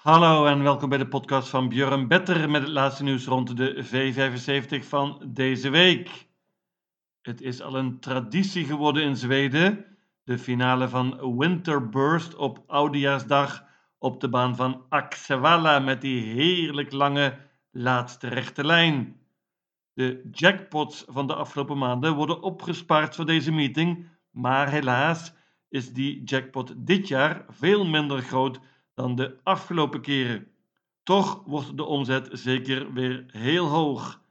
Hallo en welkom bij de podcast van Björn Better met het laatste nieuws rond de V75 van deze week. Het is al een traditie geworden in Zweden, de finale van Winterburst op Oudejaarsdag op de baan van Axevalla met die heerlijk lange laatste rechte lijn. De jackpots van de afgelopen maanden worden opgespaard voor deze meeting, maar helaas is die jackpot dit jaar veel minder groot dan de afgelopen keren. Toch wordt de omzet zeker weer heel hoog.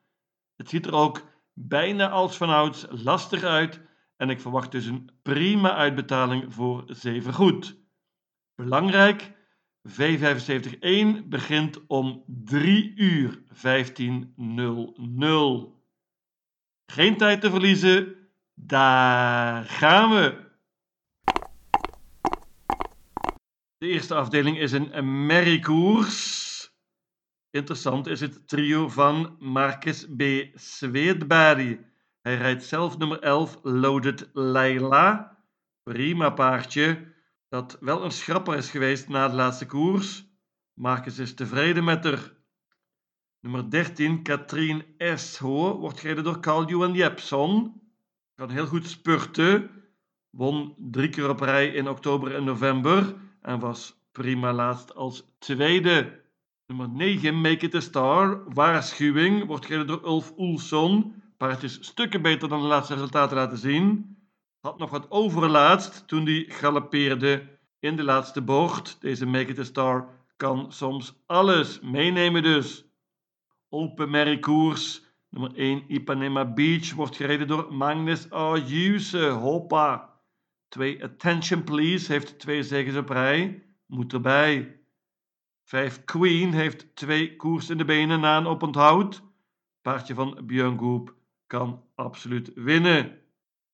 Het ziet er ook bijna als vanouds lastig uit en ik verwacht dus een prima uitbetaling voor 7 goed. Belangrijk, V75-1 begint om 3 uur 15.00. Geen tijd te verliezen, daar gaan we! De eerste afdeling is een merriekoers. Interessant is het trio van Marcus B. Sweetberry. Hij rijdt zelf nummer 11, Loaded Leila. Prima paardje, dat wel een schrapper is geweest na de laatste koers. Marcus is tevreden met haar. Nummer 13, Katrien Esho, wordt gereden door Carl-Johan Jepson. Kan heel goed spurten. Won drie keer op rij in oktober en november en was prima laatst als tweede. Nummer 9, Make It a Star. Waarschuwing wordt gereden door Ulf Oelson. Paard is stukken beter dan de laatste resultaten laten zien. Had nog wat overlaatst toen hij galopeerde in de laatste bocht. Deze Make It a Star kan soms alles meenemen dus. Open Merry Koers. Nummer 1 Ipanema Beach wordt gereden door Magnus Ayuse. Hoppa. 2 Attention Please heeft twee zegens op rij. Moet erbij. 5 Queen heeft twee koers in de benen na een oponthoud. Paardje van Björn kan absoluut winnen.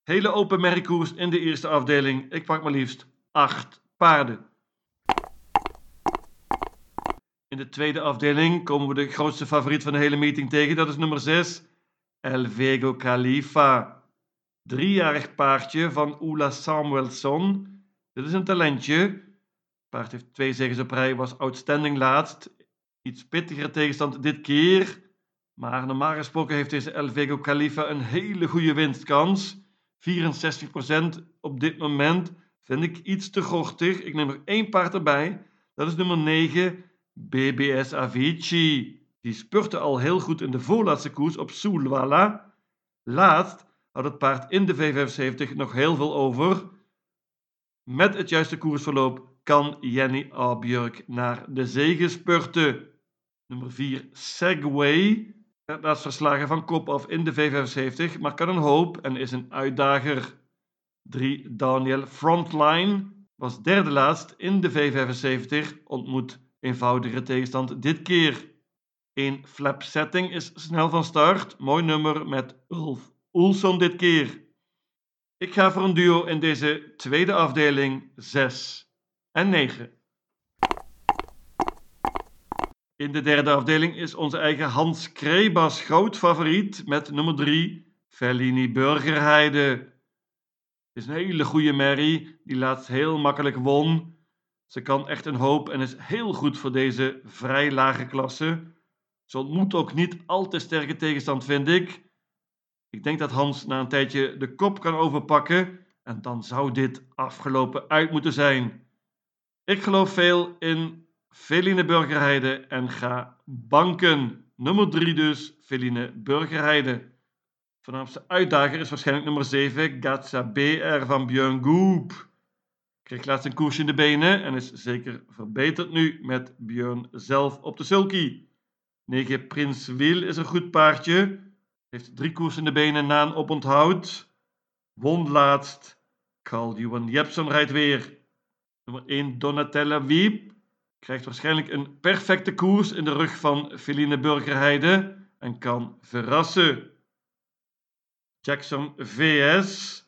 Hele open merkkoers in de eerste afdeling. Ik pak maar liefst 8 paarden. In de tweede afdeling komen we de grootste favoriet van de hele meeting tegen. Dat is nummer 6, El Vego Khalifa. Driejarig paardje van Ola Samuelsson. Dit is een talentje. Paard heeft twee zegens op rij, was outstanding laatst. Iets pittiger tegenstand dit keer. Maar normaal gesproken heeft deze El Vego Khalifa een hele goede winstkans. 64% op dit moment vind ik iets te gochtig. Ik neem nog één paard erbij. Dat is nummer 9, BBS Avicii. Die spurte al heel goed in de voorlaatste koers op Soelwalla. Laatst had het paard in de V75 nog heel veel over. Met het juiste koersverloop kan Jenny Abjörk naar de zege spurten. Nummer 4 Segway werd laatst verslagen van kop af in de V75, maar kan een hoop en is een uitdager. 3 Daniel Frontline was derde laatst in de V75, ontmoet eenvoudige tegenstand dit keer. 1 Flap Setting is snel van start, mooi nummer met Ulf Oelson dit keer. Ik ga voor een duo in deze tweede afdeling 6 en 9. In de derde afdeling is onze eigen Hans Krebas groot favoriet met nummer 3 Fellini Burgerheide. Het is een hele goede merrie die laatst heel makkelijk won. Ze kan echt een hoop en is heel goed voor deze vrij lage klasse. Ze ontmoet ook niet al te sterke tegenstand, vind ik. Ik denk dat Hans na een tijdje de kop kan overpakken en dan zou dit afgelopen uit moeten zijn. Ik geloof veel in Feline Burgerheide en ga banken. Nummer 3 dus, Feline Burgerheide. Vanavondse uitdager is waarschijnlijk nummer 7, Gatsa BR van Björn Goop. Kreeg laatst een koersje in de benen en is zeker verbeterd nu met Björn zelf op de sulky. 9 Prins Wil is een goed paardje. Heeft drie koers in de benen na een oponthoud. Won laatst. Carl Johan Jepson rijdt weer. Nummer 1 Donatella Wiep. Krijgt waarschijnlijk een perfecte koers in de rug van Feline Burgerheide. En kan verrassen. Jackson VS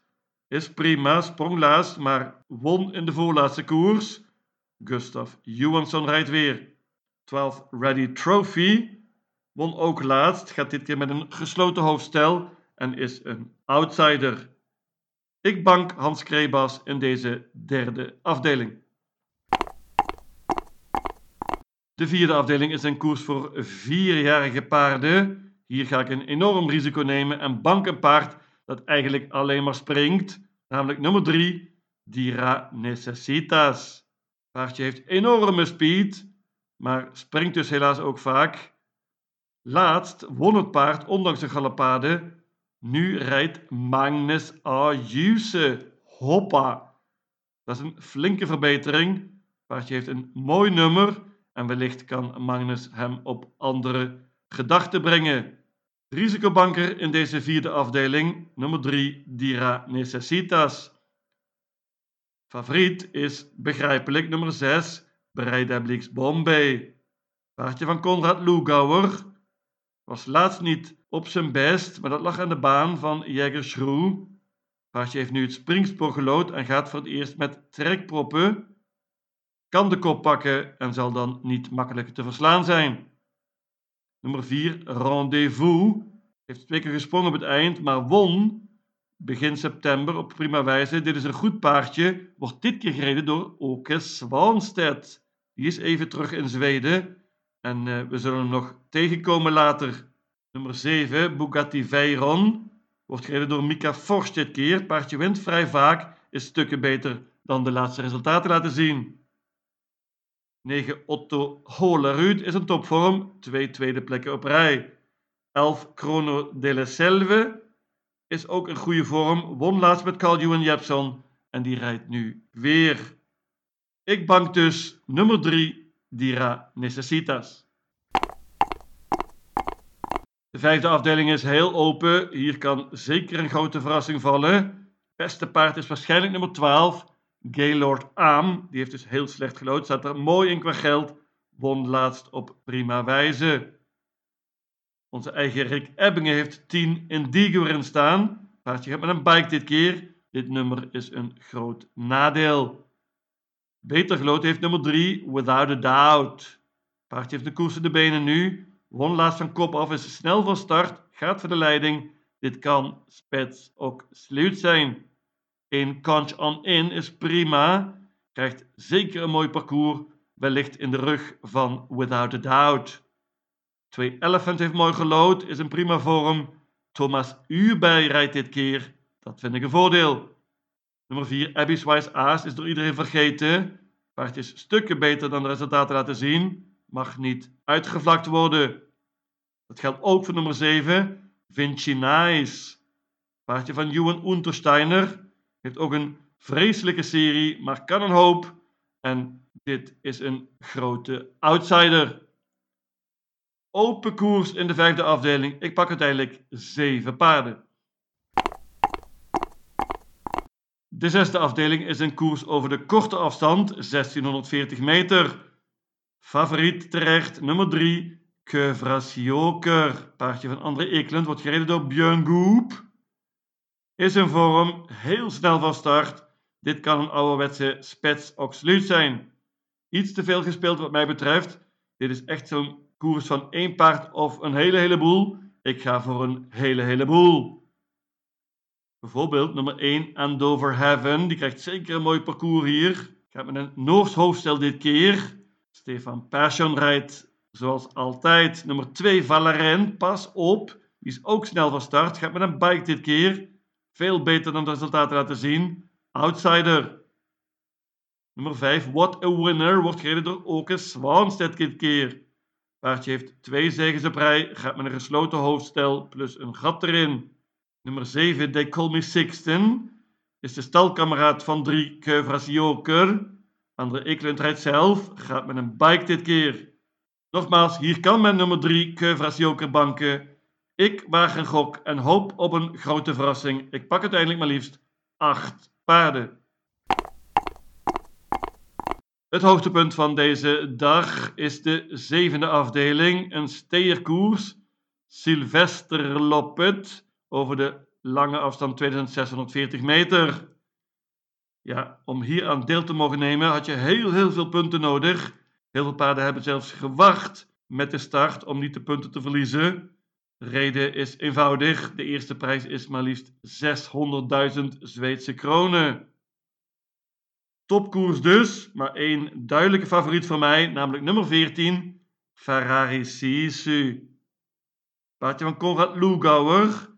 is prima, sprong laatst, maar won in de voorlaatste koers. Gustav Johansson rijdt weer. 12 Ready Trophy Won ook laatst, gaat dit keer met een gesloten hoofdstel en is een outsider. Ik bank Hans Krebas in deze derde afdeling. De vierde afdeling is een koers voor vierjarige paarden. Hier ga ik een enorm risico nemen en bank een paard dat eigenlijk alleen maar springt. Namelijk nummer 3, Dira Necessitas. Paardje heeft enorme speed, maar springt dus helaas ook vaak. Laatst won het paard ondanks de galopade. Nu rijdt Magnus Ayuse. Hoppa! Dat is een flinke verbetering. Paardje heeft een mooi nummer en wellicht kan Magnus hem op andere gedachten brengen. Risicobanker in deze vierde afdeling, nummer 3, Dira Necessitas. Favoriet is begrijpelijk nummer 6, Breidablix Bombay. Paardje van Konrad Lugauer was laatst niet op zijn best, maar dat lag aan de baan van Jäger Schroe. Paardje heeft nu het springspoor gelood en gaat voor het eerst met trekproppen. Kan de kop pakken en zal dan niet makkelijk te verslaan zijn. Nummer 4, Rendezvous. Heeft twee keer gesprongen op het eind, maar won begin september op prima wijze. Dit is een goed paardje. Wordt dit keer gereden door Åke Svanstedt. Die is even terug in Zweden. En uh, we zullen hem nog tegenkomen later. Nummer 7, Bugatti Veyron. Wordt gereden door Mika Forst dit keer. Paardje wint vrij vaak. Is stukken beter dan de laatste resultaten laten zien. 9 Otto Holerud is een topvorm. Twee tweede plekken op rij. 11 Chrono delle Selve is ook een goede vorm. Won laatst met Carl Johan Jepson en die rijdt nu weer. Ik bank dus nummer 3, Dira Necessitas. De vijfde afdeling is heel open. Hier kan zeker een grote verrassing vallen. Beste paard is waarschijnlijk nummer 12, Gaylord Aam. Die heeft dus heel slecht gelood. Staat er mooi in qua geld. Won laatst op prima wijze. Onze eigen Rick Ebbingen heeft 10 Indigo erin staan. Paardje gaat met een bike dit keer. Dit nummer is een groot nadeel. Beter gelood heeft nummer 3, Without a Doubt. Paardje heeft de koers in de benen nu. Won laatst van kop af, is snel van start, gaat voor de leiding. Dit kan spets ook sluit zijn. Een Conch on in is prima. Krijgt zeker een mooi parcours, wellicht in de rug van Without a Doubt. Twee Elephant heeft mooi gelood, is een prima vorm. Thomas Urbij rijdt dit keer. Dat vind ik een voordeel. Nummer 4, Abby's Wise Aas, is door iedereen vergeten. Paard is stukken beter dan de resultaten laten zien. Mag niet uitgevlakt worden. Dat geldt ook voor nummer 7, Vinci Nice. Paardje van Johan Untersteiner. Heeft ook een vreselijke serie, maar kan een hoop. En dit is een grote outsider. Open koers in de vijfde afdeling. Ik pak uiteindelijk zeven paarden. De zesde afdeling is een koers over de korte afstand, 1640 meter. Favoriet terecht, nummer 3, Kevrasjoker. Paardje van André Eklund wordt gereden door Björn Goop. Is in vorm, heel snel van start. Dit kan een ouderwetse spets absoluut zijn. Iets te veel gespeeld wat mij betreft. Dit is echt zo'n koers van één paard of een hele heleboel. Ik ga voor een hele heleboel. Bijvoorbeeld nummer 1 Andover Heaven. Die krijgt zeker een mooi parcours hier. Gaat met een Noors hoofdstel dit keer. Stefan Persson rijdt zoals altijd. Nummer 2 Valeren. Pas op. Die is ook snel van start. Gaat met een bike dit keer. Veel beter dan de resultaten laten zien. Outsider. Nummer 5 What a Winner. Wordt gereden door Oke Swanstedt dit keer. Paardje heeft twee zegens op rij, gaat met een gesloten hoofdstel plus een gat erin. Nummer 7, They Call Me Sixten, is de stalkameraad van 3, Keuvras Joker. André Eklund rijdt zelf, gaat met een bike dit keer. Nogmaals, hier kan men nummer 3, Keuvras Joker banken. Ik waag een gok en hoop op een grote verrassing. Ik pak uiteindelijk maar liefst 8 paarden. Het hoogtepunt van deze dag is de zevende afdeling, een steerkoers, Sylvester Lopet, over de lange afstand 2640 meter. Ja, om hier aan deel te mogen nemen had je heel, heel veel punten nodig. Heel veel paarden hebben zelfs gewacht met de start om niet de punten te verliezen. De reden is eenvoudig. De eerste prijs is maar liefst 600.000 Zweedse kronen. Topkoers dus, maar één duidelijke favoriet voor mij, namelijk nummer 14, Ferrari Sisu. Paardje van Konrad Lugauer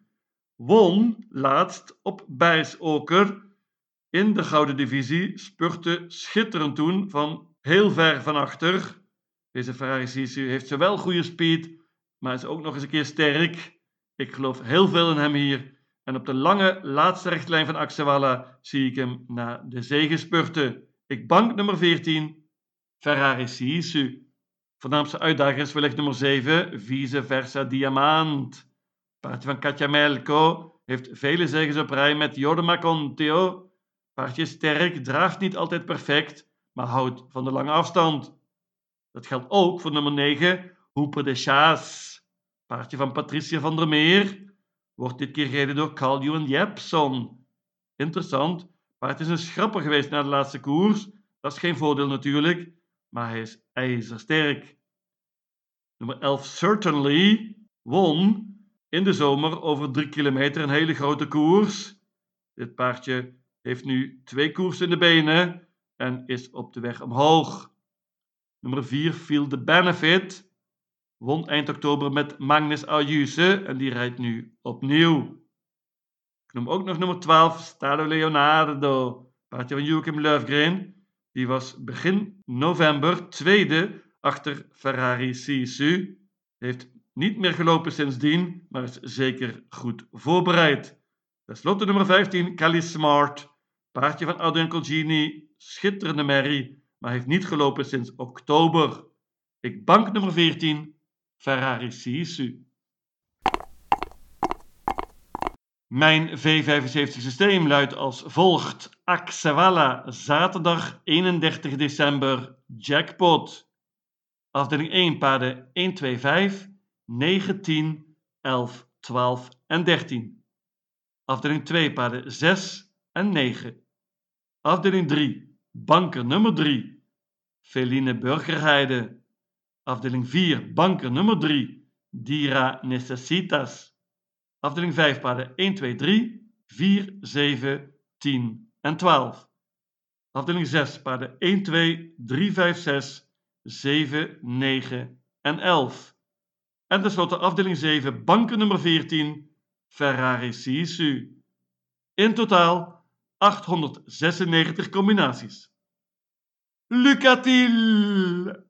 won laatst op Bijsoker in de gouden divisie, spurte schitterend toen van heel ver van achter. Deze Ferrari Sisu heeft zowel goede speed, maar is ook nog eens een keer sterk. Ik geloof heel veel in hem hier. En op de lange laatste rechtlijn van Axewalla zie ik hem naar de zege spurten. Ik bank nummer 14, Ferrari Sisu. Voornaamste uitdager is wellicht nummer 7, Vice Versa Diamant. Paardje van Katja Melko heeft vele zegens op rij met Jodema Conteo. Paardje is sterk, draaft niet altijd perfect, maar houdt van de lange afstand. Dat geldt ook voor nummer 9, Hooper de Chaas. Paardje van Patricia van der Meer wordt dit keer gereden door Carl Johan Jepson. Interessant, paard is een schrapper geweest na de laatste koers. Dat is geen voordeel natuurlijk, maar hij is ijzersterk. Nummer 11, Certainly, won in de zomer over 3 kilometer een hele grote koers. Dit paardje heeft nu twee koersen in de benen en is op de weg omhoog. Nummer 4, Feel the Benefit, won eind oktober met Magnus Ayuse en die rijdt nu opnieuw. Ik noem ook nog nummer 12, Stado Leonardo, paardje van Joachim Löfgren. Die was begin november tweede achter Ferrari Sisu. Heeft niet meer gelopen sindsdien, maar is zeker goed voorbereid. Ten slotte nummer 15, Cali Smart. Paardje van Adrian Colgini, schitterende merrie, maar heeft niet gelopen sinds oktober. Ik bank nummer 14, Ferrari Sisu. Mijn V75 systeem luidt als volgt. Axewalla, zaterdag 31 december, jackpot. Afdeling 1, paarden 1, 2, 5, 9, 10, 11, 12 en 13. Afdeling 2, paarden 6 en 9. Afdeling 3, banker nummer 3, Feline Burgerheide. Afdeling 4, banker nummer 3, Dira Necessitas. Afdeling 5, paarden 1, 2, 3, 4, 7, 10 en 12. Afdeling 6, paarden 1, 2, 3, 5, 6, 7, 9 en 11. En tenslotte afdeling 7, banken nummer 14, Ferrari Sisu. In totaal 896 combinaties. Lucatil!